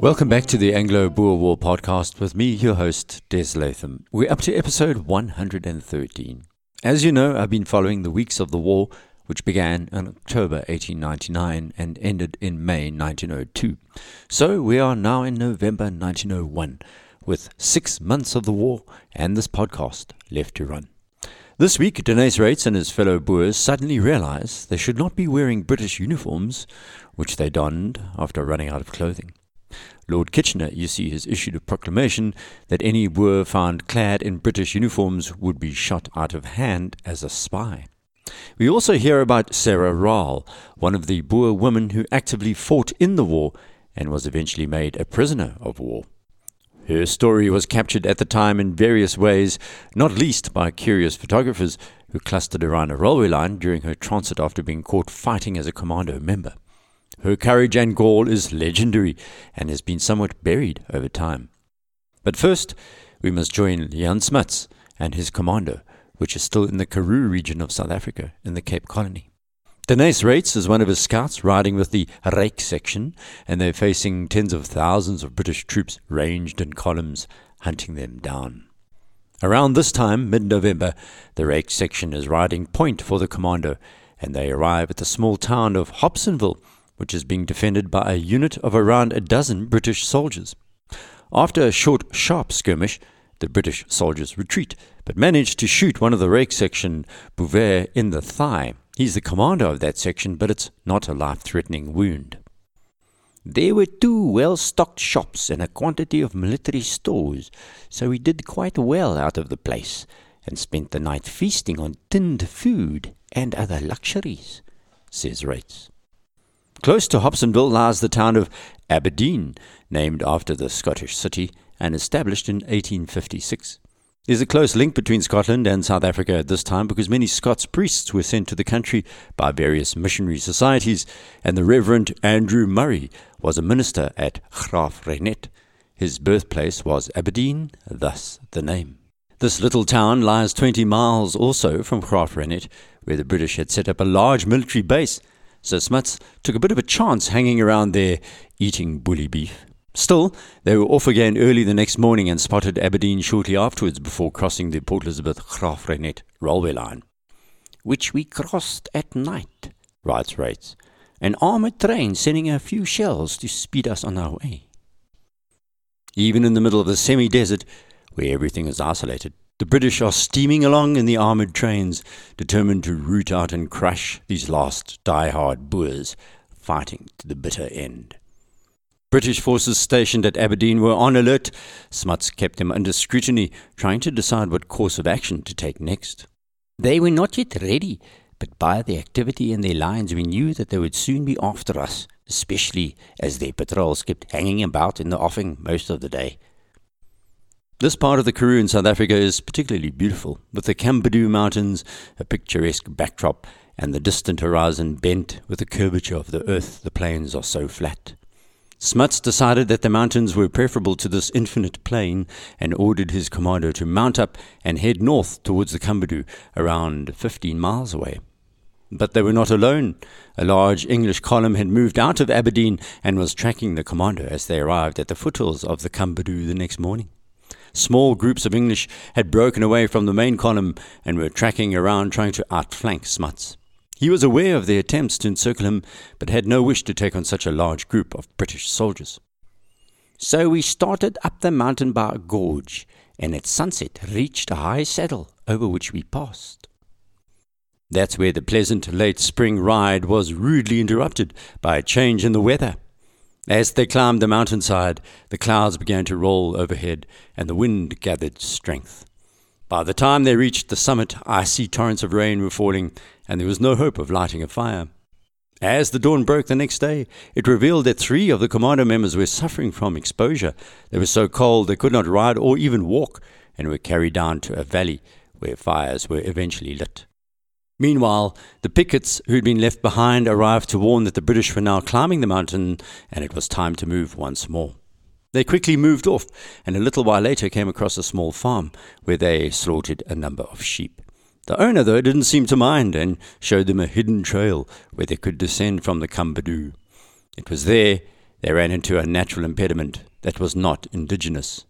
Welcome back to the Anglo Boer War podcast with me, your host, Des Latham. We're up to episode 113. As you know, I've been following the weeks of the war, which began in October 1899 and ended in May 1902. So we are now in November 1901, with six months of the war and this podcast left to run. This week, Deneys Reitz and his fellow Boers suddenly realized they should not be wearing British uniforms, which they donned after running out of clothing. Lord Kitchener, you see, has issued a proclamation that any Boer found clad in British uniforms would be shot out of hand as a spy. We also hear about Sarah Raal, one of the Boer women who actively fought in the war and was eventually made a prisoner of war. Her story was captured at the time in various ways, not least by curious photographers who clustered around a railway line during her transit after being caught fighting as a commando member. Her courage and gall is legendary and has been somewhat buried over time. But first, we must join Jan Smuts and his commando, which is still in the Karoo region of South Africa in the Cape Colony. Deneys Reitz is one of his scouts riding with the Ryk section, and they're facing tens of thousands of British troops ranged in columns, hunting them down. Around this time, mid November, the Ryk section is riding point for the commando, and they arrive at the small town of Hobsonville, which is being defended by a unit of around a dozen British soldiers. After a short, sharp skirmish, the British soldiers retreat, but manage to shoot one of the Ryk section, Bouvert, in the thigh. He's the commander of that section, but it's not a life threatening wound. There were two well stocked shops and a quantity of military stores, so we did quite well out of the place and spent the night feasting on tinned food and other luxuries, says Reitz. Close to Hobsonville lies the town of Aberdeen, named after the Scottish city and established in 1856. There's a close link between Scotland and South Africa at this time because many Scots priests were sent to the country by various missionary societies, and the Reverend Andrew Murray was a minister at Graaff-Reinet. His birthplace was Aberdeen, thus the name. This little town lies 20 miles or so from Graaff-Reinet, where the British had set up a large military base so Smuts took a bit of a chance hanging around there eating bully beef. Still, they were off again early the next morning and spotted Aberdeen shortly afterwards before crossing the Port Elizabeth Graaff-Reinet railway line. Which we crossed at night, writes Reitz. An armoured train sending a few shells to speed us on our way. Even in the middle of the semi desert, where everything is isolated, the British are steaming along in the armoured trains, determined to root out and crush these last die-hard Boers, fighting to the bitter end. British forces stationed at Aberdeen were on alert. Smuts kept them under scrutiny, trying to decide what course of action to take next. They were not yet ready, but by the activity in their lines we knew that they would soon be after us, especially as their patrols kept hanging about in the offing most of the day. This part of the Karoo in South Africa is particularly beautiful, with the Camdeboo Mountains, a picturesque backdrop, and the distant horizon bent with the curvature of the earth. The plains are so flat. Smuts decided that the mountains were preferable to this infinite plain and ordered his commando to mount up and head north towards the Camdeboo, around 15 miles away. But they were not alone. A large English column had moved out of Aberdeen and was tracking the commando as they arrived at the foothills of the Camdeboo the next morning. Small groups of English had broken away from the main column and were tracking around trying to outflank Smuts. He was aware of their attempts to encircle him, but had no wish to take on such a large group of British soldiers. So we started up the mountain by a gorge, and at sunset reached a high saddle over which we passed. That's where the pleasant late spring ride was rudely interrupted by a change in the weather. As they climbed the mountainside, the clouds began to roll overhead, and the wind gathered strength. By the time they reached the summit, icy torrents of rain were falling, and there was no hope of lighting a fire. As the dawn broke the next day, it revealed that three of the commando members were suffering from exposure. They were so cold they could not ride or even walk, and were carried down to a valley where fires were eventually lit. Meanwhile, the pickets who had been left behind arrived to warn that the British were now climbing the mountain and it was time to move once more. They quickly moved off, and a little while later came across a small farm where they slaughtered a number of sheep. The owner, though, didn't seem to mind and showed them a hidden trail where they could descend from the Camdeboo. It was there they ran into a natural impediment that was not indigenous.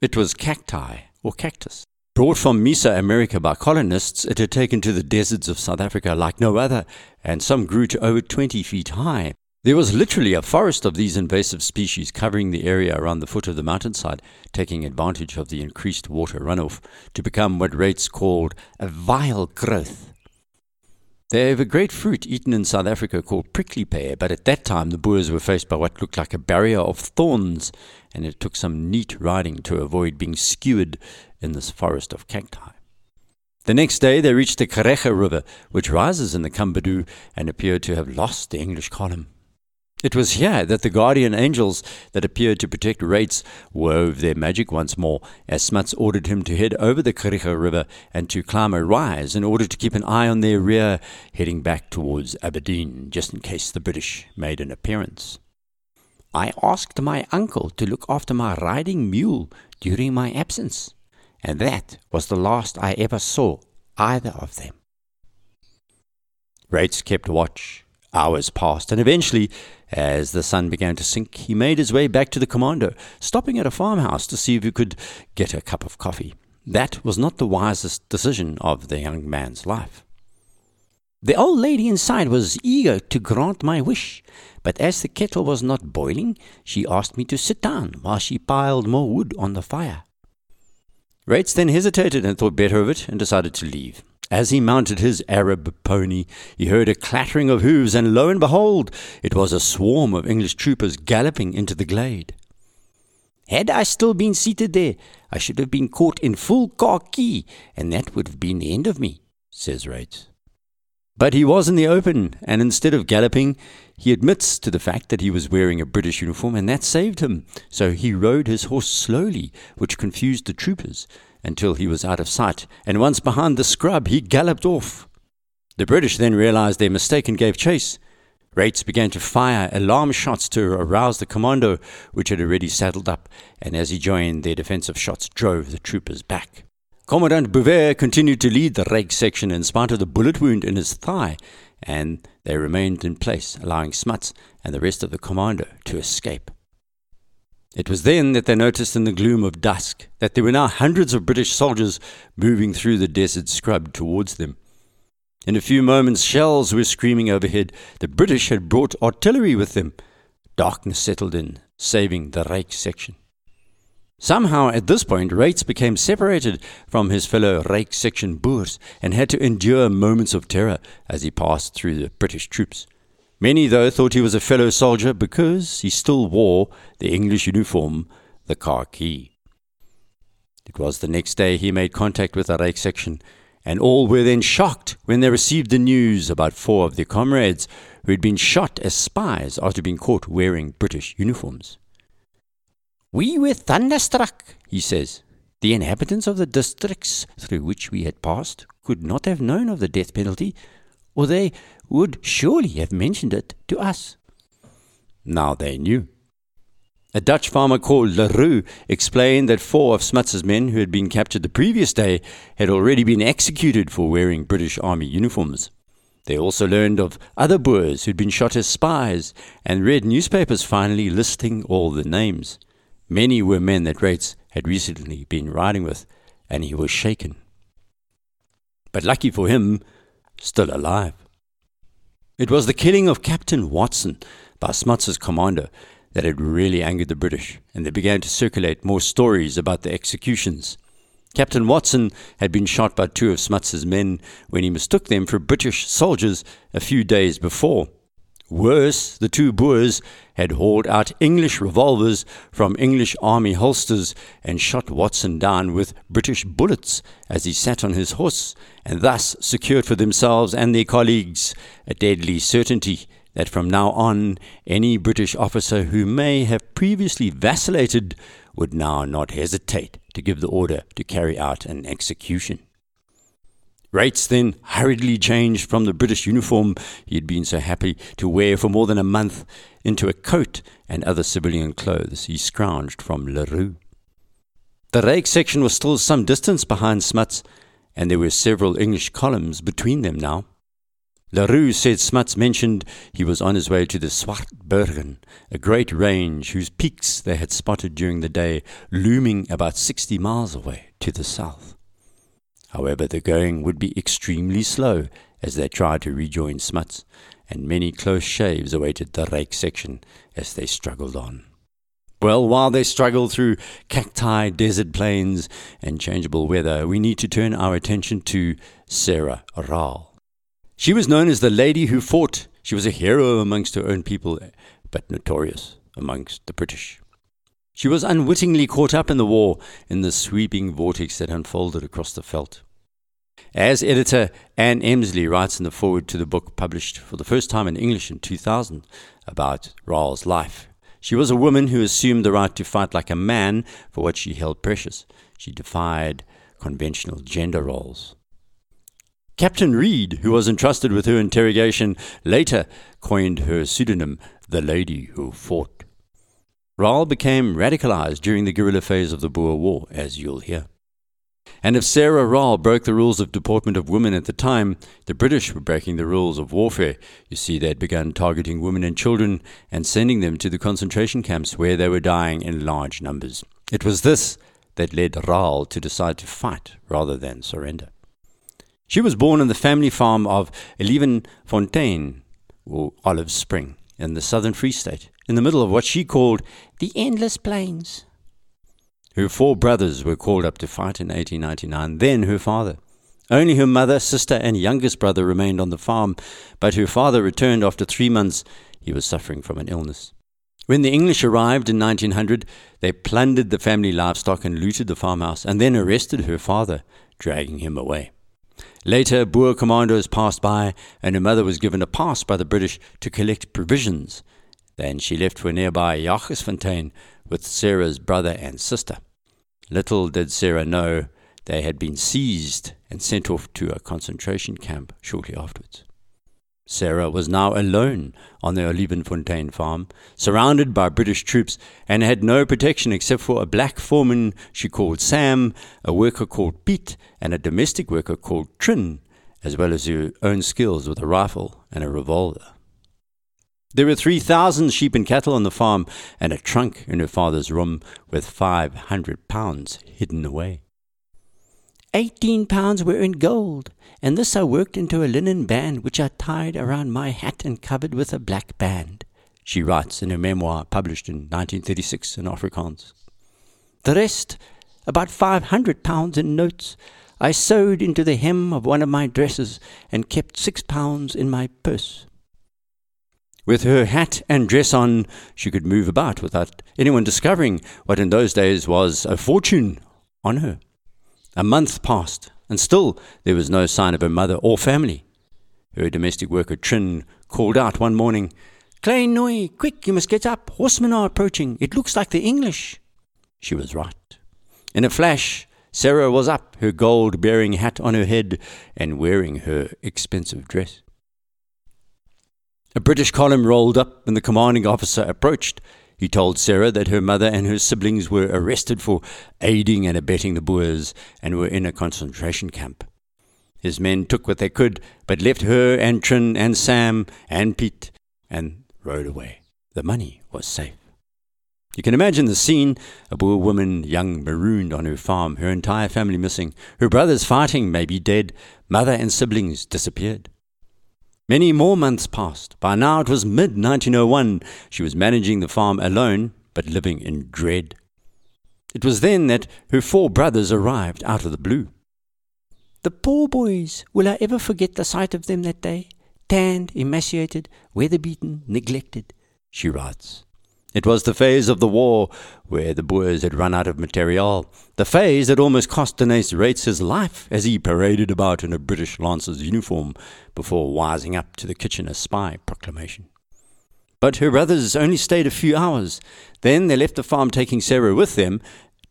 It was cacti, or cactus. Brought from Mesa America by colonists, it had taken to the deserts of South Africa like no other, and some grew to over 20 feet high. There was literally a forest of these invasive species covering the area around the foot of the mountainside, taking advantage of the increased water runoff to become what Reitz called a vile growth. They have a great fruit eaten in South Africa called prickly pear, but at that time the Boers were faced by what looked like a barrier of thorns, and it took some neat riding to avoid being skewered in this forest of cacti. The next day they reached the Karecha River, which rises in the Camdeboo and appeared to have lost the English column. It was here that the guardian angels that appeared to protect Reitz wove their magic once more, as Smuts ordered him to head over the Kariga River and to climb a rise in order to keep an eye on their rear, heading back towards Aberdeen, just in case the British made an appearance. I asked my uncle to look after my riding mule during my absence, and that was the last I ever saw either of them. Reitz kept watch. Hours passed, and eventually as the sun began to sink, he made his way back to the commando, stopping at a farmhouse to see if he could get a cup of coffee. That was not the wisest decision of the young man's life. The old lady inside was eager to grant my wish, but as the kettle was not boiling, she asked me to sit down while she piled more wood on the fire. Reitz then hesitated and thought better of it and decided to leave. As he mounted his Arab pony, he heard a clattering of hoofs, and lo and behold, it was a swarm of English troopers galloping into the glade. Had I still been seated there, I should have been caught in full khaki, and that would have been the end of me, says Reitz. But he was in the open, and instead of galloping, he admits to the fact that he was wearing a British uniform, and that saved him. So he rode his horse slowly, which confused the troopers, until he was out of sight, and once behind the scrub, he galloped off. The British then realized their mistake and gave chase. Reitz began to fire alarm shots to arouse the commando, which had already saddled up, and as he joined, their defensive shots drove the troopers back. Commandant Bouvet continued to lead the Ryk section in spite of the bullet wound in his thigh, and they remained in place, allowing Smuts and the rest of the commando to escape. It was then that they noticed in the gloom of dusk that there were now hundreds of British soldiers moving through the desert scrub towards them. In a few moments, shells were screaming overhead. The British had brought artillery with them. Darkness settled in, saving the Ryk section. Somehow, at this point, Reitz became separated from his fellow Ryk section Boers and had to endure moments of terror as he passed through the British troops. Many, though, thought he was a fellow soldier because he still wore the English uniform, the khaki. It was the next day he made contact with the Ryk section, and all were then shocked when they received the news about four of their comrades who had been shot as spies after being caught wearing British uniforms. We were thunderstruck, he says. The inhabitants of the districts through which we had passed could not have known of the death penalty, or they would surely have mentioned it to us. Now they knew. A Dutch farmer called Leroux explained that four of Smuts's men who had been captured the previous day had already been executed for wearing British Army uniforms. They also learned of other Boers who'd been shot as spies and read newspapers finally listing all the names. Many were men that Reitz had recently been riding with, and he was shaken. But lucky for him, still alive. It was the killing of Captain Watson by Smuts's commander that had really angered the British, and they began to circulate more stories about the executions. Captain Watson had been shot by two of Smuts's men when he mistook them for British soldiers a few days before. Worse, the two Boers had hauled out English revolvers from English army holsters and shot Watson down with British bullets as he sat on his horse, and thus secured for themselves and their colleagues a deadly certainty that from now on any British officer who may have previously vacillated would now not hesitate to give the order to carry out an execution. Reitz then hurriedly changed from the British uniform he had been so happy to wear for more than a month into a coat and other civilian clothes he scrounged from Leroux. The Ryk section was still some distance behind Smuts, and there were several English columns between them now. Leroux said Smuts mentioned he was on his way to the Swartbergen, a great range whose peaks they had spotted during the day, looming about sixty miles away to the south. However, the going would be extremely slow as they tried to rejoin Smuts, and many close shaves awaited the Ryk section as they struggled on. Well, while they struggle through cacti, desert plains, and changeable weather, we need to turn our attention to Sarah Raal. She was known as the lady who fought. She was a hero amongst her own people, but notorious amongst the British. She was unwittingly caught up in the war in the sweeping vortex that unfolded across the veldt. As editor, Anne Emslie writes in the foreword to the book published for the first time in English in 2000 about Raal's life. She was a woman who assumed the right to fight like a man for what she held precious. She defied conventional gender roles. Captain Reed, who was entrusted with her interrogation, later coined her pseudonym, the Lady Who Fought. Raal became radicalized during the guerrilla phase of the Boer War, as you'll hear. And if Sarah Raal broke the rules of deportment of women at the time, the British were breaking the rules of warfare. You see, they'd begun targeting women and children and sending them to the concentration camps where they were dying in large numbers. It was this that led Raal to decide to fight rather than surrender. She was born on the family farm of Eleven Fontaine, or Olive Spring, in the southern Free State in the middle of what she called the endless plains. Her four brothers were called up to fight in 1899, then her father. Only her mother, sister, and youngest brother remained on the farm, but her father returned after three months. He was suffering from an illness. When the English arrived in 1900, they plundered the family livestock and looted the farmhouse, and then arrested her father, dragging him away. Later, Boer commandos passed by, and her mother was given a pass by the British to collect provisions then she left for nearby Jagersfontein with Sarah's brother and sister. Little did Sarah know they had been seized and sent off to a concentration camp shortly afterwards. Sarah was now alone on the Olivenfontein farm, surrounded by British troops, and had no protection except for a black foreman she called Sam, a worker called Pete, and a domestic worker called Trin, as well as her own skills with a rifle and a revolver. There were 3,000 sheep and cattle on the farm, and a trunk in her father's room with 500 pounds hidden away. Eighteen pounds were in gold, and this I worked into a linen band which I tied around my hat and covered with a black band, she writes in her memoir published in 1936 in Afrikaans. The rest, about 500 pounds in notes, I sewed into the hem of one of my dresses and kept six pounds in my purse. With her hat and dress on, she could move about without anyone discovering what in those days was a fortune on her. A month passed, and still there was no sign of her mother or family. Her domestic worker Trin called out one morning, Klein Noy, quick, you must get up. Horsemen are approaching. It looks like the English. She was right. In a flash, Sarah was up, her gold bearing hat on her head, and wearing her expensive dress. A British column rolled up and the commanding officer approached. He told Sarah that her mother and her siblings were arrested for aiding and abetting the Boers and were in a concentration camp. His men took what they could, but left her and Trin and Sam and Pete and rode away. The money was safe. You can imagine the scene a Boer woman, young, marooned on her farm, her entire family missing, her brothers fighting, maybe dead, mother and siblings disappeared. Many more months passed. By now it was mid 1901. She was managing the farm alone, but living in dread. It was then that her four brothers arrived out of the blue. The poor boys, will I ever forget the sight of them that day? Tanned, emaciated, weather beaten, neglected, she writes. It was the phase of the war where the Boers had run out of material, the phase that almost cost Deneys Reitz his life as he paraded about in a British Lancer's uniform before wising up to the Kitchener spy proclamation. But her brothers only stayed a few hours. Then they left the farm, taking Sarah with them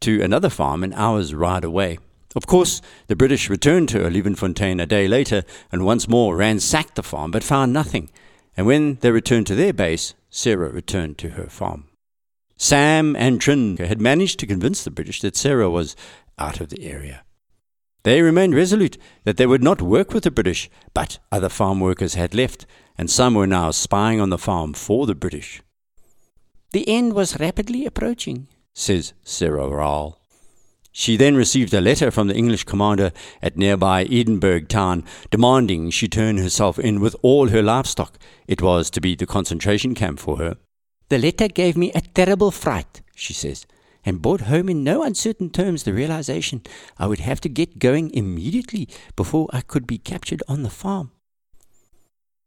to another farm an hour's ride away. Of course, the British returned to Olivenfontein a day later and once more ransacked the farm but found nothing. And when they returned to their base, Sarah returned to her farm. Sam and Trin had managed to convince the British that Sarah was out of the area. They remained resolute that they would not work with the British, but other farm workers had left, and some were now spying on the farm for the British. The end was rapidly approaching, says Sarah Raal. She then received a letter from the English commander at nearby Edenburg town demanding she turn herself in with all her livestock. It was to be the concentration camp for her. The letter gave me a terrible fright, she says, and brought home in no uncertain terms the realization I would have to get going immediately before I could be captured on the farm.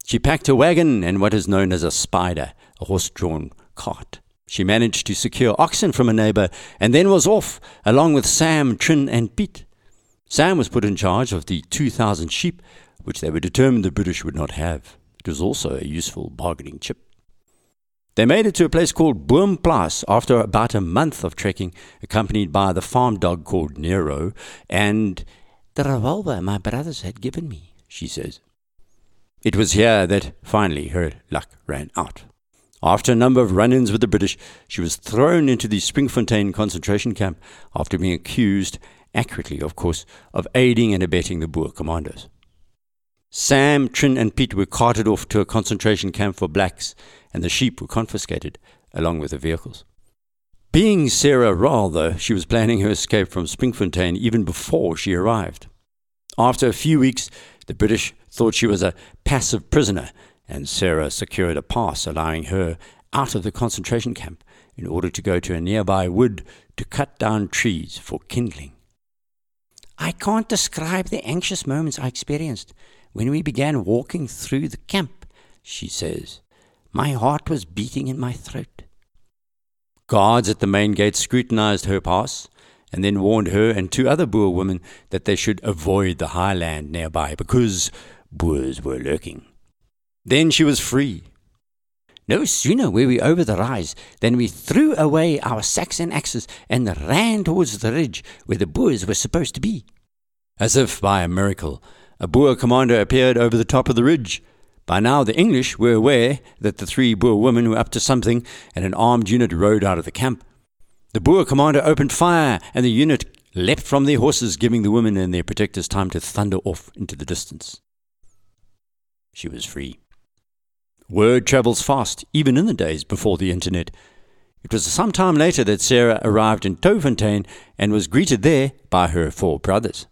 She packed a wagon and what is known as a spider, a horse drawn cart. She managed to secure oxen from a neighbor and then was off, along with Sam, Trin, and Pete. Sam was put in charge of the 2,000 sheep, which they were determined the British would not have. It was also a useful bargaining chip. They made it to a place called Boomplaas after about a month of trekking, accompanied by the farm dog called Nero and the revolver my brothers had given me, she says. It was here that finally her luck ran out. After a number of run ins with the British, she was thrown into the Springfontein concentration camp after being accused, accurately of course, of aiding and abetting the Boer commandos. Sam, Trin, and Pete were carted off to a concentration camp for blacks, and the sheep were confiscated, along with the vehicles. Being Sarah Raal, though, she was planning her escape from Springfontein even before she arrived. After a few weeks, the British thought she was a passive prisoner and Sarah secured a pass allowing her out of the concentration camp in order to go to a nearby wood to cut down trees for kindling. I can't describe the anxious moments I experienced when we began walking through the camp, she says. My heart was beating in my throat. Guards at the main gate scrutinized her pass and then warned her and two other Boer women that they should avoid the high land nearby because Boers were lurking. Then she was free. No sooner were we over the rise than we threw away our sacks and axes and ran towards the ridge where the Boers were supposed to be. As if by a miracle, a Boer commander appeared over the top of the ridge. By now, the English were aware that the three Boer women were up to something, and an armed unit rode out of the camp. The Boer commander opened fire, and the unit leapt from their horses, giving the women and their protectors time to thunder off into the distance. She was free. Word travels fast, even in the days before the internet. It was some time later that Sarah arrived in Touwfontein and was greeted there by her four brothers.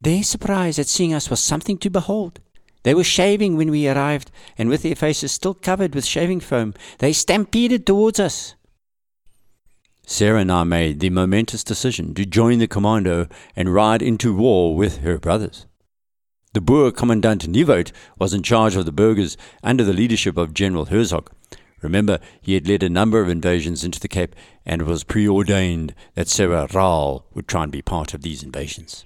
Their surprise at seeing us was something to behold. They were shaving when we arrived, and with their faces still covered with shaving foam, they stampeded towards us. Sarah now made the momentous decision to join the commando and ride into war with her brothers. The Boer Commandant Nieuwoud was in charge of the burghers under the leadership of General Herzog. Remember, he had led a number of invasions into the Cape and it was preordained that Sarah Raal would try and be part of these invasions.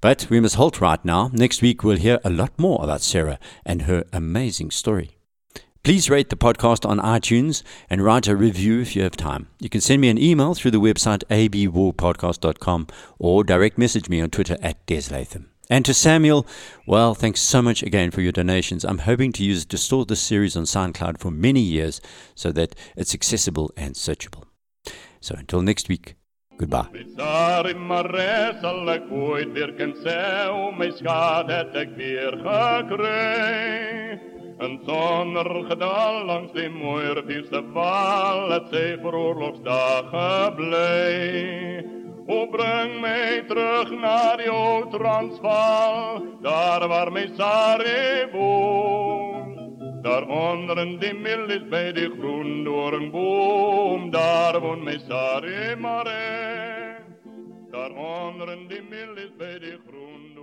But we must halt right now. Next week, we'll hear a lot more about Sarah and her amazing story. Please rate the podcast on iTunes and write a review if you have time. You can send me an email through the website abwarpodcast.com or direct message me on Twitter at Des Latham. And to Samuel, well, thanks so much again for your donations. I'm hoping to use to store this series on SoundCloud for many years so that it's accessible and searchable. So until next week, goodbye. Een zonnergedal langs de mooiervierste val, het voor oorlogsdagen blij. O breng mij terug naar jouw Transvaal, daar waar mijn Sari woont. Daar onder een dimmel is bij de groen door een boom, daar woont mijn Sari Mare. Daar onder een dimmel is bij de groen.